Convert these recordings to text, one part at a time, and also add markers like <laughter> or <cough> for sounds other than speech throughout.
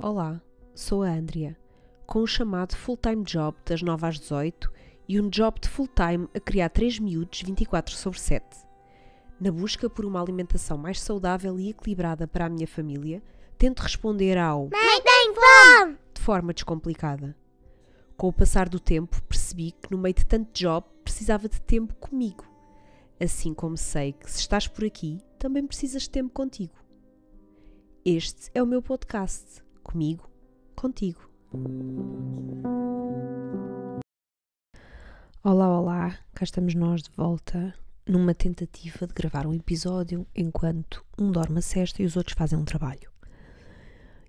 Olá, sou a Andrea, com um chamado full-time job das 9 às 18 e um job de full-time a criar 3 miúdos 24 sobre 7. Na busca por uma alimentação mais saudável e equilibrada para a minha família, tento responder ao Mãe tem fome! de forma descomplicada. Com o passar do tempo, percebi que no meio de tanto job precisava de tempo comigo. Assim como sei que se estás por aqui, também precisas de tempo contigo. Este é o meu podcast. Comigo, contigo. Olá, olá, cá estamos nós de volta numa tentativa de gravar um episódio enquanto um dorme a cesta e os outros fazem um trabalho.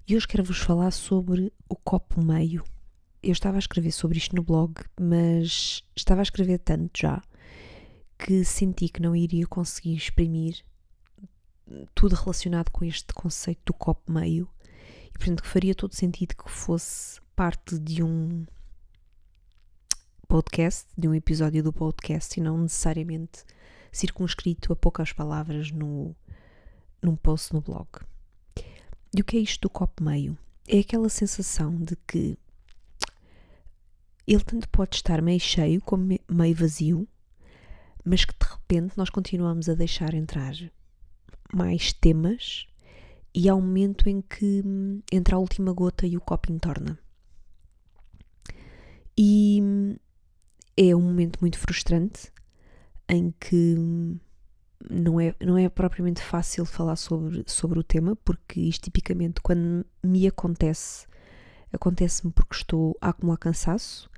E hoje quero-vos falar sobre o copo meio. Eu estava a escrever sobre isto no blog, mas estava a escrever tanto já que senti que não iria conseguir exprimir tudo relacionado com este conceito do copo meio portanto que faria todo sentido que fosse parte de um podcast, de um episódio do podcast e não necessariamente circunscrito a poucas palavras no, num post no blog. E o que é isto do copo meio? É aquela sensação de que ele tanto pode estar meio cheio como meio vazio, mas que de repente nós continuamos a deixar entrar mais temas e há um momento em que hum, entra a última gota e o copo entorna. E hum, é um momento muito frustrante em que hum, não é, não é propriamente fácil falar sobre, sobre o tema, porque isto tipicamente quando me acontece, acontece-me porque estou a acumular cansaço,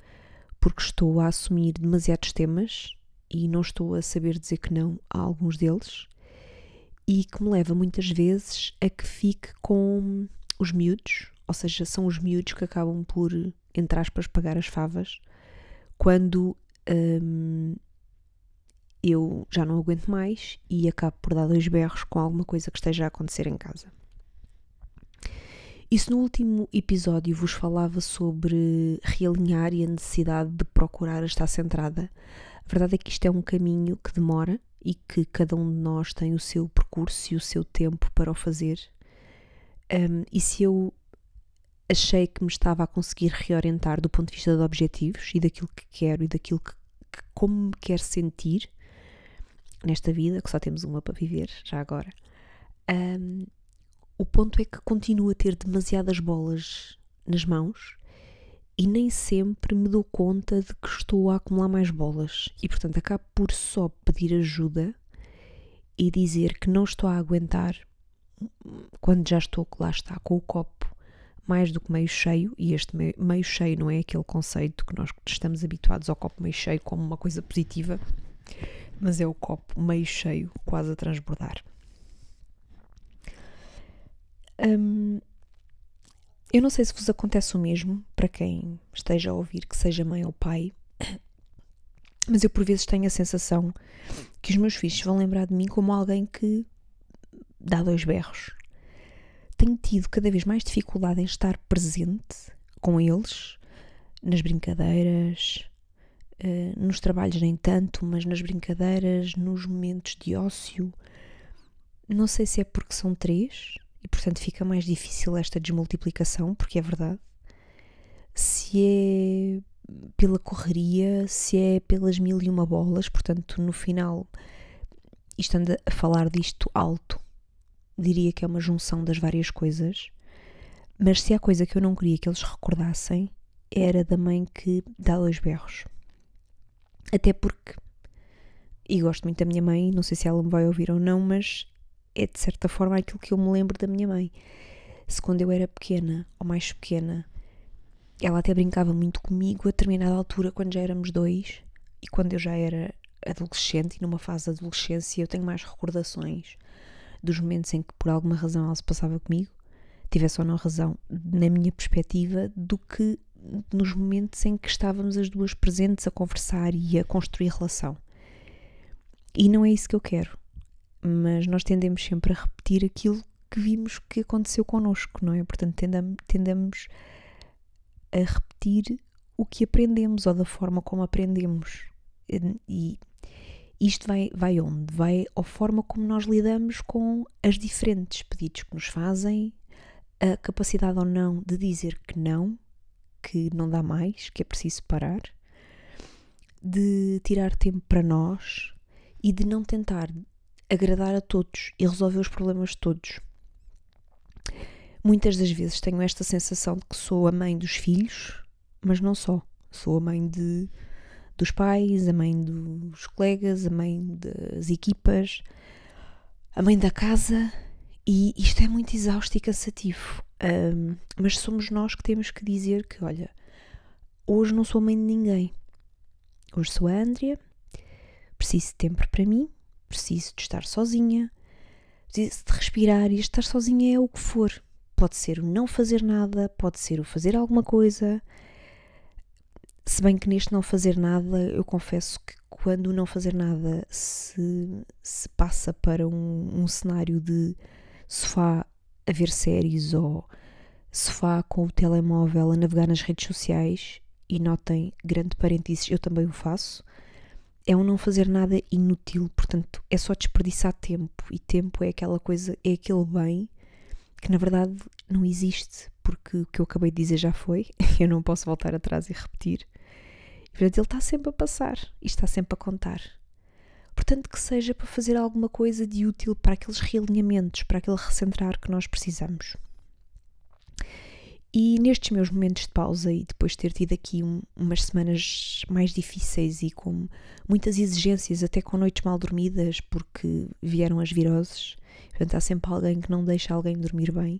porque estou a assumir demasiados temas e não estou a saber dizer que não a alguns deles, e que me leva muitas vezes a que fique com os miúdos, ou seja, são os miúdos que acabam por, entre aspas, pagar as favas, quando hum, eu já não aguento mais e acabo por dar dois berros com alguma coisa que esteja a acontecer em casa. Isso no último episódio vos falava sobre realinhar e a necessidade de procurar estar centrada. A verdade é que isto é um caminho que demora e que cada um de nós tem o seu percurso e o seu tempo para o fazer. Um, e se eu achei que me estava a conseguir reorientar do ponto de vista de objetivos e daquilo que quero e daquilo que, que como me quero sentir nesta vida, que só temos uma para viver, já agora, um, o ponto é que continuo a ter demasiadas bolas nas mãos e nem sempre me dou conta de que estou a acumular mais bolas e, portanto, acabo por só pedir ajuda e dizer que não estou a aguentar quando já estou, lá está, com o copo mais do que meio cheio, e este meio, meio cheio não é aquele conceito que nós estamos habituados ao copo meio cheio como uma coisa positiva, mas é o copo meio cheio, quase a transbordar. Hum, eu não sei se vos acontece o mesmo para quem esteja a ouvir, que seja mãe ou pai, <coughs> mas eu por vezes tenho a sensação que os meus filhos vão lembrar de mim como alguém que dá dois berros. Tenho tido cada vez mais dificuldade em estar presente com eles, nas brincadeiras, uh, nos trabalhos nem tanto, mas nas brincadeiras, nos momentos de ócio. Não sei se é porque são três e portanto fica mais difícil esta desmultiplicação, porque é verdade. Se é pela correria, se é pelas mil e uma bolas, portanto, no final, estando a falar disto alto, diria que é uma junção das várias coisas. Mas se há coisa que eu não queria que eles recordassem, era da mãe que dá dois berros. Até porque, e gosto muito da minha mãe, não sei se ela me vai ouvir ou não, mas é de certa forma aquilo que eu me lembro da minha mãe. Se quando eu era pequena, ou mais pequena, ela até brincava muito comigo a determinada altura, quando já éramos dois, e quando eu já era adolescente, e numa fase de adolescência, eu tenho mais recordações dos momentos em que por alguma razão ela se passava comigo, tivesse ou não razão, na minha perspectiva, do que nos momentos em que estávamos as duas presentes a conversar e a construir relação. E não é isso que eu quero mas nós tendemos sempre a repetir aquilo que vimos que aconteceu connosco, não é? Portanto, tendamos, tendemos a repetir o que aprendemos ou da forma como aprendemos. E isto vai, vai onde? Vai à forma como nós lidamos com as diferentes pedidos que nos fazem, a capacidade ou não de dizer que não, que não dá mais, que é preciso parar, de tirar tempo para nós e de não tentar agradar a todos e resolver os problemas de todos. Muitas das vezes tenho esta sensação de que sou a mãe dos filhos, mas não só. Sou a mãe de, dos pais, a mãe dos colegas, a mãe das equipas, a mãe da casa, e isto é muito exausto e cansativo. Um, mas somos nós que temos que dizer que, olha, hoje não sou mãe de ninguém. Hoje sou a Andrea, preciso de tempo para mim, preciso de estar sozinha, preciso de respirar e estar sozinha é o que for. Pode ser o não fazer nada, pode ser o fazer alguma coisa. Se bem que neste não fazer nada, eu confesso que quando o não fazer nada se, se passa para um, um cenário de sofá a ver séries ou sofá com o telemóvel a navegar nas redes sociais, e notem, grande parênteses, eu também o faço, é um não fazer nada inútil, portanto é só desperdiçar tempo, e tempo é aquela coisa, é aquele bem que na verdade não existe, porque o que eu acabei de dizer já foi, <laughs> eu não posso voltar atrás e repetir. portanto, ele está sempre a passar e está sempre a contar. Portanto, que seja para fazer alguma coisa de útil para aqueles realinhamentos, para aquele recentrar que nós precisamos. E nestes meus momentos de pausa e depois de ter tido aqui um, umas semanas mais difíceis e com muitas exigências, até com noites mal dormidas, porque vieram as viroses, portanto há sempre alguém que não deixa alguém dormir bem,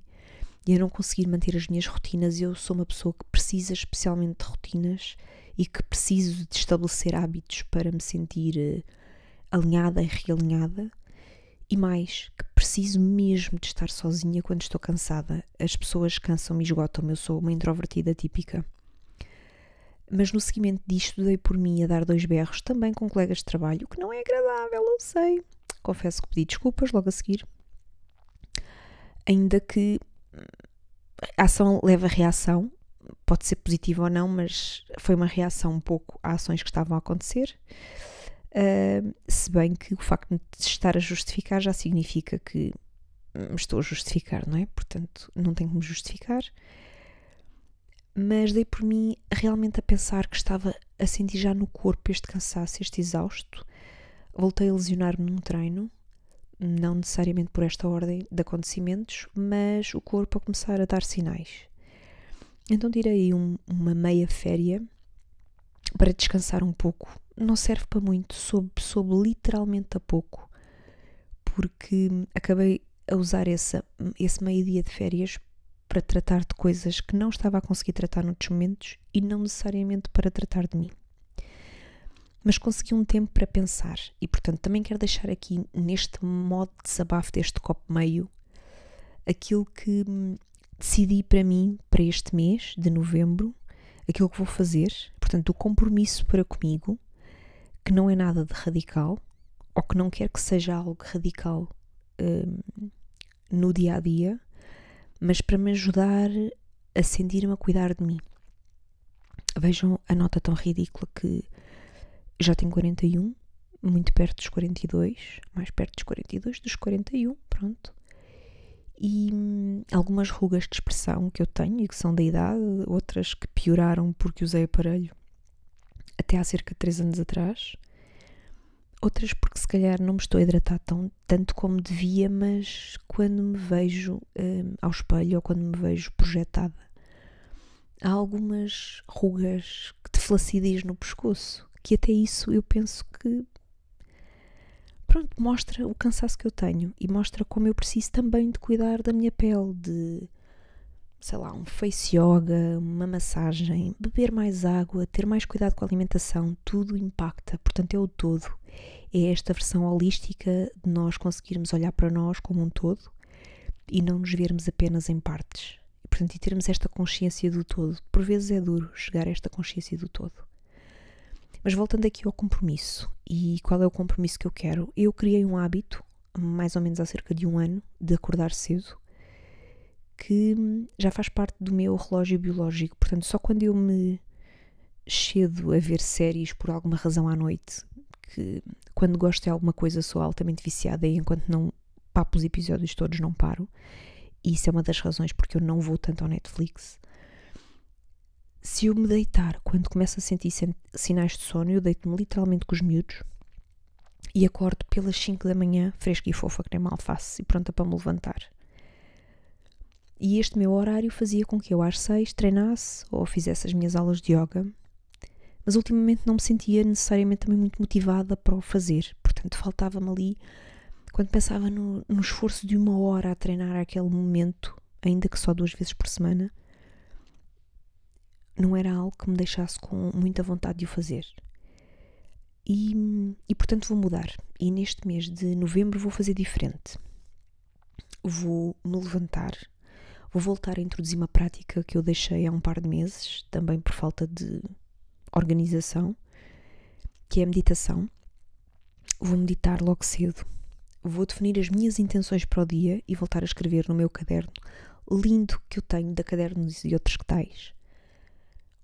e eu não conseguir manter as minhas rotinas, eu sou uma pessoa que precisa especialmente de rotinas e que preciso de estabelecer hábitos para me sentir uh, alinhada e realinhada e mais, que preciso mesmo de estar sozinha quando estou cansada. As pessoas cansam-me e esgotam-me, eu sou uma introvertida típica. Mas no seguimento disto dei por mim a dar dois berros também com colegas de trabalho, o que não é agradável, eu sei. Confesso que pedi desculpas logo a seguir. Ainda que a ação leva a reação, pode ser positiva ou não, mas foi uma reação um pouco a ações que estavam a acontecer. Uh, se bem que o facto de estar a justificar já significa que estou a justificar, não é? Portanto, não tenho que me justificar. Mas dei por mim realmente a pensar que estava a sentir já no corpo este cansaço, este exausto. Voltei a lesionar-me num treino, não necessariamente por esta ordem de acontecimentos, mas o corpo a começar a dar sinais. Então tirei um, uma meia féria para descansar um pouco não serve para muito, soube, soube literalmente a pouco, porque acabei a usar essa, esse meio-dia de férias para tratar de coisas que não estava a conseguir tratar noutros momentos e não necessariamente para tratar de mim. Mas consegui um tempo para pensar e, portanto, também quero deixar aqui neste modo de desabafo deste copo meio aquilo que decidi para mim para este mês de novembro, aquilo que vou fazer, portanto, o compromisso para comigo que não é nada de radical, ou que não quer que seja algo radical um, no dia a dia, mas para me ajudar a sentir-me a cuidar de mim. Vejam a nota tão ridícula que já tenho 41, muito perto dos 42, mais perto dos 42 dos 41, pronto. E hum, algumas rugas de expressão que eu tenho e que são da idade, outras que pioraram porque usei aparelho até há cerca de 3 anos atrás. Outras porque se calhar não me estou a hidratar tão, tanto como devia, mas quando me vejo um, ao espelho ou quando me vejo projetada, há algumas rugas de flacidez no pescoço, que até isso eu penso que pronto, mostra o cansaço que eu tenho e mostra como eu preciso também de cuidar da minha pele, de sei lá, um face yoga, uma massagem, beber mais água, ter mais cuidado com a alimentação, tudo impacta. Portanto, é o todo. É esta versão holística de nós conseguirmos olhar para nós como um todo e não nos vermos apenas em partes. E, portanto, e termos esta consciência do todo. Por vezes é duro chegar a esta consciência do todo. Mas voltando aqui ao compromisso. E qual é o compromisso que eu quero? Eu criei um hábito, mais ou menos há cerca de um ano, de acordar cedo que já faz parte do meu relógio biológico. Portanto, só quando eu me cedo a ver séries por alguma razão à noite, que quando gosto de alguma coisa sou altamente viciada e enquanto não papo os episódios todos não paro, isso é uma das razões porque eu não vou tanto ao Netflix. Se eu me deitar quando começo a sentir sinais de sono, eu deito-me literalmente com os miúdos e acordo pelas 5 da manhã, fresca e fofa, que nem mal faço, e pronta para me levantar. E este meu horário fazia com que eu às 6 treinasse ou fizesse as minhas aulas de yoga, mas ultimamente não me sentia necessariamente também muito motivada para o fazer, portanto faltava-me ali, quando pensava no, no esforço de uma hora a treinar aquele momento, ainda que só duas vezes por semana, não era algo que me deixasse com muita vontade de o fazer. E, e portanto vou mudar. E neste mês de novembro vou fazer diferente. Vou me levantar, vou voltar a introduzir uma prática que eu deixei há um par de meses, também por falta de organização, que é a meditação. Vou meditar logo cedo. Vou definir as minhas intenções para o dia e voltar a escrever no meu caderno lindo que eu tenho da Cadernos e outros que tais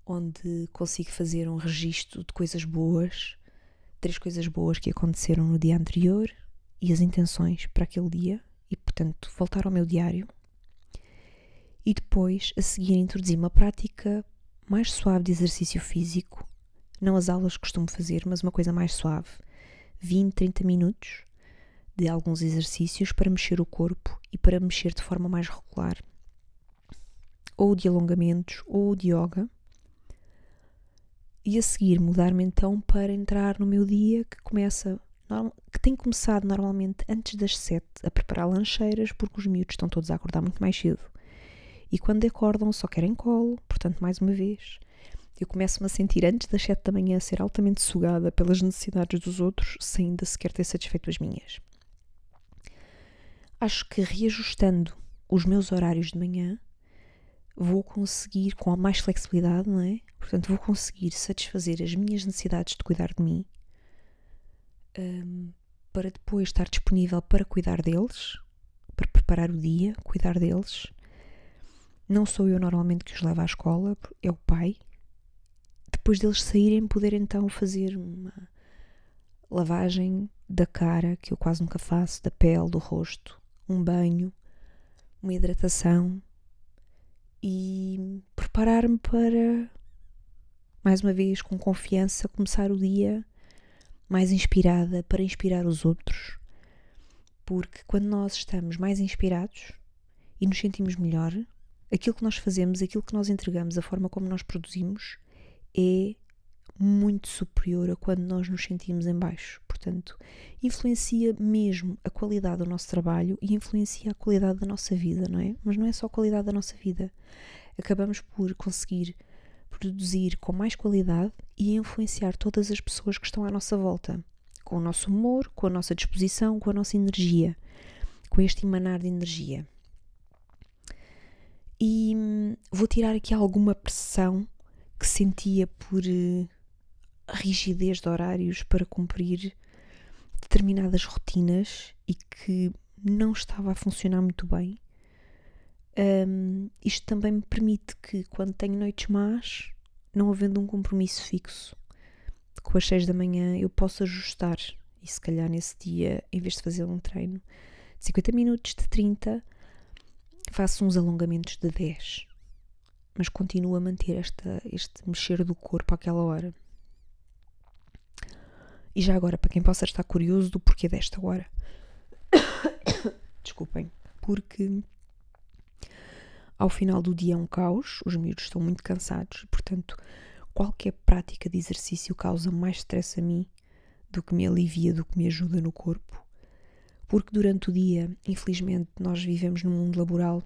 onde consigo fazer um registro de coisas boas, três coisas boas que aconteceram no dia anterior e as intenções para aquele dia, e portanto voltar ao meu diário. E depois, a seguir, introduzir uma prática mais suave de exercício físico, não as aulas que costumo fazer, mas uma coisa mais suave, 20, 30 minutos de alguns exercícios para mexer o corpo e para mexer de forma mais regular, ou de alongamentos ou de yoga. E a seguir mudar-me então para entrar no meu dia que começa que tem começado normalmente antes das sete a preparar lancheiras porque os miúdos estão todos a acordar muito mais cedo e quando acordam só querem colo, portanto mais uma vez eu começo-me a sentir antes das sete da manhã a ser altamente sugada pelas necessidades dos outros sem ainda sequer ter satisfeito as minhas. Acho que reajustando os meus horários de manhã vou conseguir, com mais flexibilidade, não é? Portanto, vou conseguir satisfazer as minhas necessidades de cuidar de mim um, para depois estar disponível para cuidar deles, para preparar o dia, cuidar deles. Não sou eu normalmente que os leva à escola, é o pai. Depois deles saírem, poder então fazer uma lavagem da cara, que eu quase nunca faço, da pele, do rosto, um banho, uma hidratação, e preparar-me para, mais uma vez, com confiança, começar o dia mais inspirada para inspirar os outros. Porque quando nós estamos mais inspirados e nos sentimos melhor, aquilo que nós fazemos, aquilo que nós entregamos, a forma como nós produzimos é muito superior a quando nós nos sentimos em baixo. Portanto, influencia mesmo a qualidade do nosso trabalho e influencia a qualidade da nossa vida, não é? Mas não é só a qualidade da nossa vida. Acabamos por conseguir produzir com mais qualidade e influenciar todas as pessoas que estão à nossa volta, com o nosso humor, com a nossa disposição, com a nossa energia, com este emanar de energia. E hum, vou tirar aqui alguma pressão que sentia por uh, rigidez de horários para cumprir determinadas rotinas e que não estava a funcionar muito bem. Um, isto também me permite que, quando tenho noites más, não havendo um compromisso fixo, com as 6 da manhã eu posso ajustar. E se calhar nesse dia, em vez de fazer um treino de 50 minutos, de 30, faço uns alongamentos de 10. Mas continuo a manter esta, este mexer do corpo àquela hora. E já agora, para quem possa estar curioso do porquê desta hora. <coughs> Desculpem. Porque ao final do dia é um caos, os miúdos estão muito cansados portanto, qualquer prática de exercício causa mais stress a mim do que me alivia, do que me ajuda no corpo. Porque durante o dia, infelizmente, nós vivemos num mundo laboral.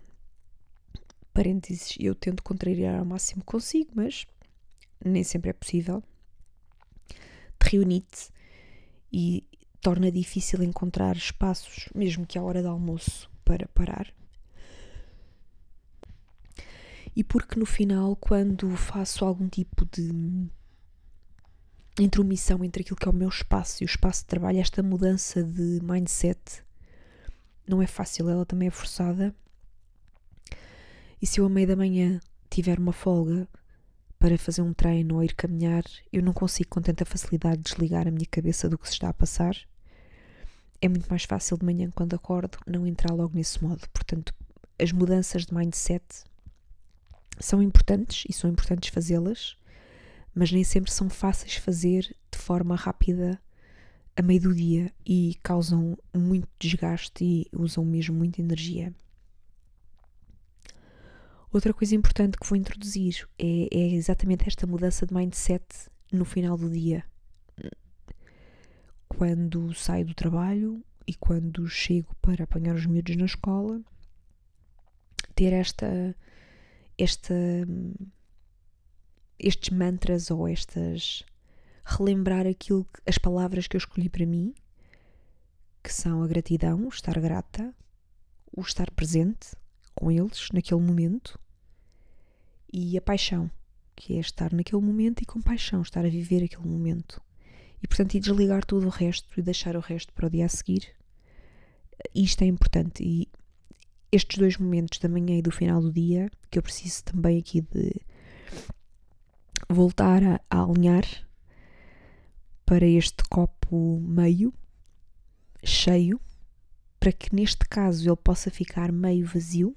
Parênteses, eu tento contrariar ao máximo consigo, mas nem sempre é possível. Reunite e torna difícil encontrar espaços, mesmo que à hora do almoço, para parar. E porque no final, quando faço algum tipo de intromissão entre aquilo que é o meu espaço e o espaço de trabalho, esta mudança de mindset não é fácil, ela também é forçada. E se eu a meio da manhã tiver uma folga para fazer um treino ou ir caminhar, eu não consigo com tanta facilidade desligar a minha cabeça do que se está a passar. É muito mais fácil de manhã, quando acordo, não entrar logo nesse modo. Portanto, as mudanças de mindset são importantes e são importantes fazê-las, mas nem sempre são fáceis fazer de forma rápida a meio do dia e causam muito desgaste e usam mesmo muita energia. Outra coisa importante que vou introduzir é, é exatamente esta mudança de mindset no final do dia. Quando saio do trabalho e quando chego para apanhar os miúdos na escola, ter esta, esta, estes mantras ou estas relembrar aquilo, as palavras que eu escolhi para mim, que são a gratidão, o estar grata, o estar presente com eles naquele momento e a paixão, que é estar naquele momento e com paixão, estar a viver aquele momento. E portanto, e desligar tudo o resto e deixar o resto para o dia a seguir. Isto é importante e estes dois momentos da manhã e do final do dia, que eu preciso também aqui de voltar a, a alinhar para este copo meio, cheio, para que neste caso ele possa ficar meio vazio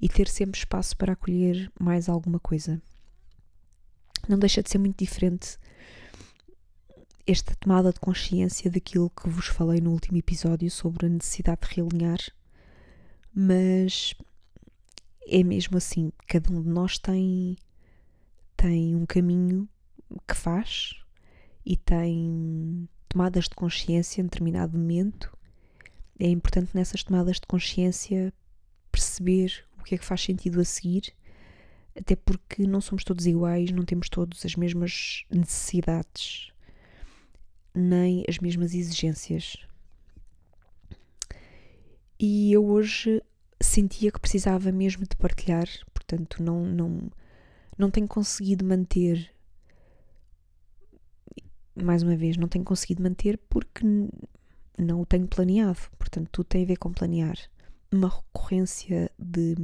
e ter sempre espaço para acolher mais alguma coisa. Não deixa de ser muito diferente esta tomada de consciência daquilo que vos falei no último episódio sobre a necessidade de realinhar, mas é mesmo assim, cada um de nós tem tem um caminho que faz e tem tomadas de consciência em determinado momento. É importante nessas tomadas de consciência perceber o que é que faz sentido a seguir, até porque não somos todos iguais, não temos todos as mesmas necessidades, nem as mesmas exigências. E eu hoje sentia que precisava mesmo de partilhar, portanto, não, não, não tenho conseguido manter. Mais uma vez, não tenho conseguido manter porque não o tenho planeado. Portanto, tudo tem a ver com planear uma recorrência de,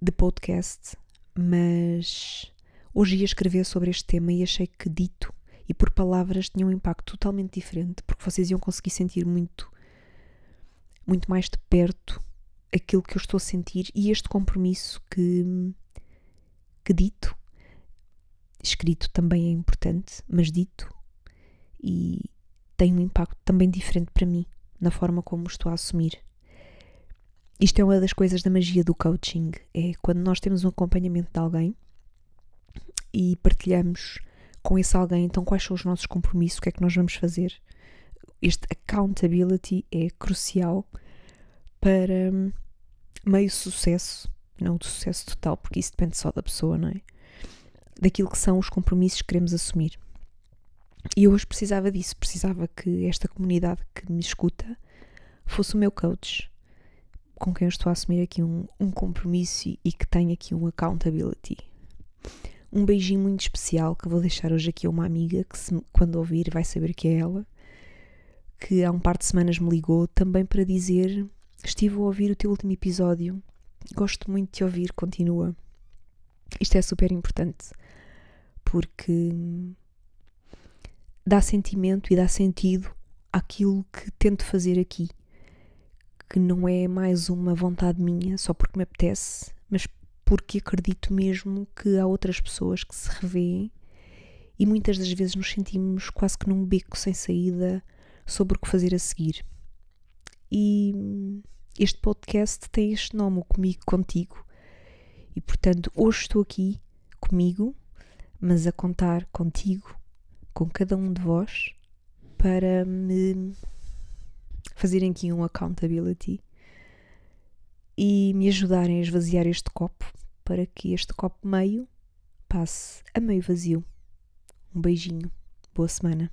de podcast, mas hoje ia escrever sobre este tema e achei que dito e por palavras tinha um impacto totalmente diferente, porque vocês iam conseguir sentir muito, muito mais de perto aquilo que eu estou a sentir e este compromisso que, que dito, escrito também é importante, mas dito, e tem um impacto também diferente para mim na forma como estou a assumir. Isto é uma das coisas da magia do coaching, é quando nós temos um acompanhamento de alguém e partilhamos com esse alguém, então quais são os nossos compromissos, o que é que nós vamos fazer. Este accountability é crucial para hum, meio sucesso, não de sucesso total, porque isso depende só da pessoa, não é? Daquilo que são os compromissos que queremos assumir. E eu hoje precisava disso, precisava que esta comunidade que me escuta fosse o meu coach, com quem eu estou a assumir aqui um, um compromisso e, e que tenha aqui um accountability. Um beijinho muito especial que vou deixar hoje aqui a uma amiga que, se, quando ouvir, vai saber que é ela, que há um par de semanas me ligou também para dizer: Estive a ouvir o teu último episódio, gosto muito de te ouvir, continua. Isto é super importante porque dá sentimento e dá sentido àquilo que tento fazer aqui que não é mais uma vontade minha só porque me apetece, mas porque acredito mesmo que há outras pessoas que se revêem e muitas das vezes nos sentimos quase que num beco sem saída sobre o que fazer a seguir. E este podcast tem este nome, o Comigo Contigo. E portanto, hoje estou aqui comigo, mas a contar contigo, com cada um de vós, para me fazerem aqui um accountability e me ajudarem a esvaziar este copo para que este copo meio passe a meio vazio. Um beijinho, boa semana.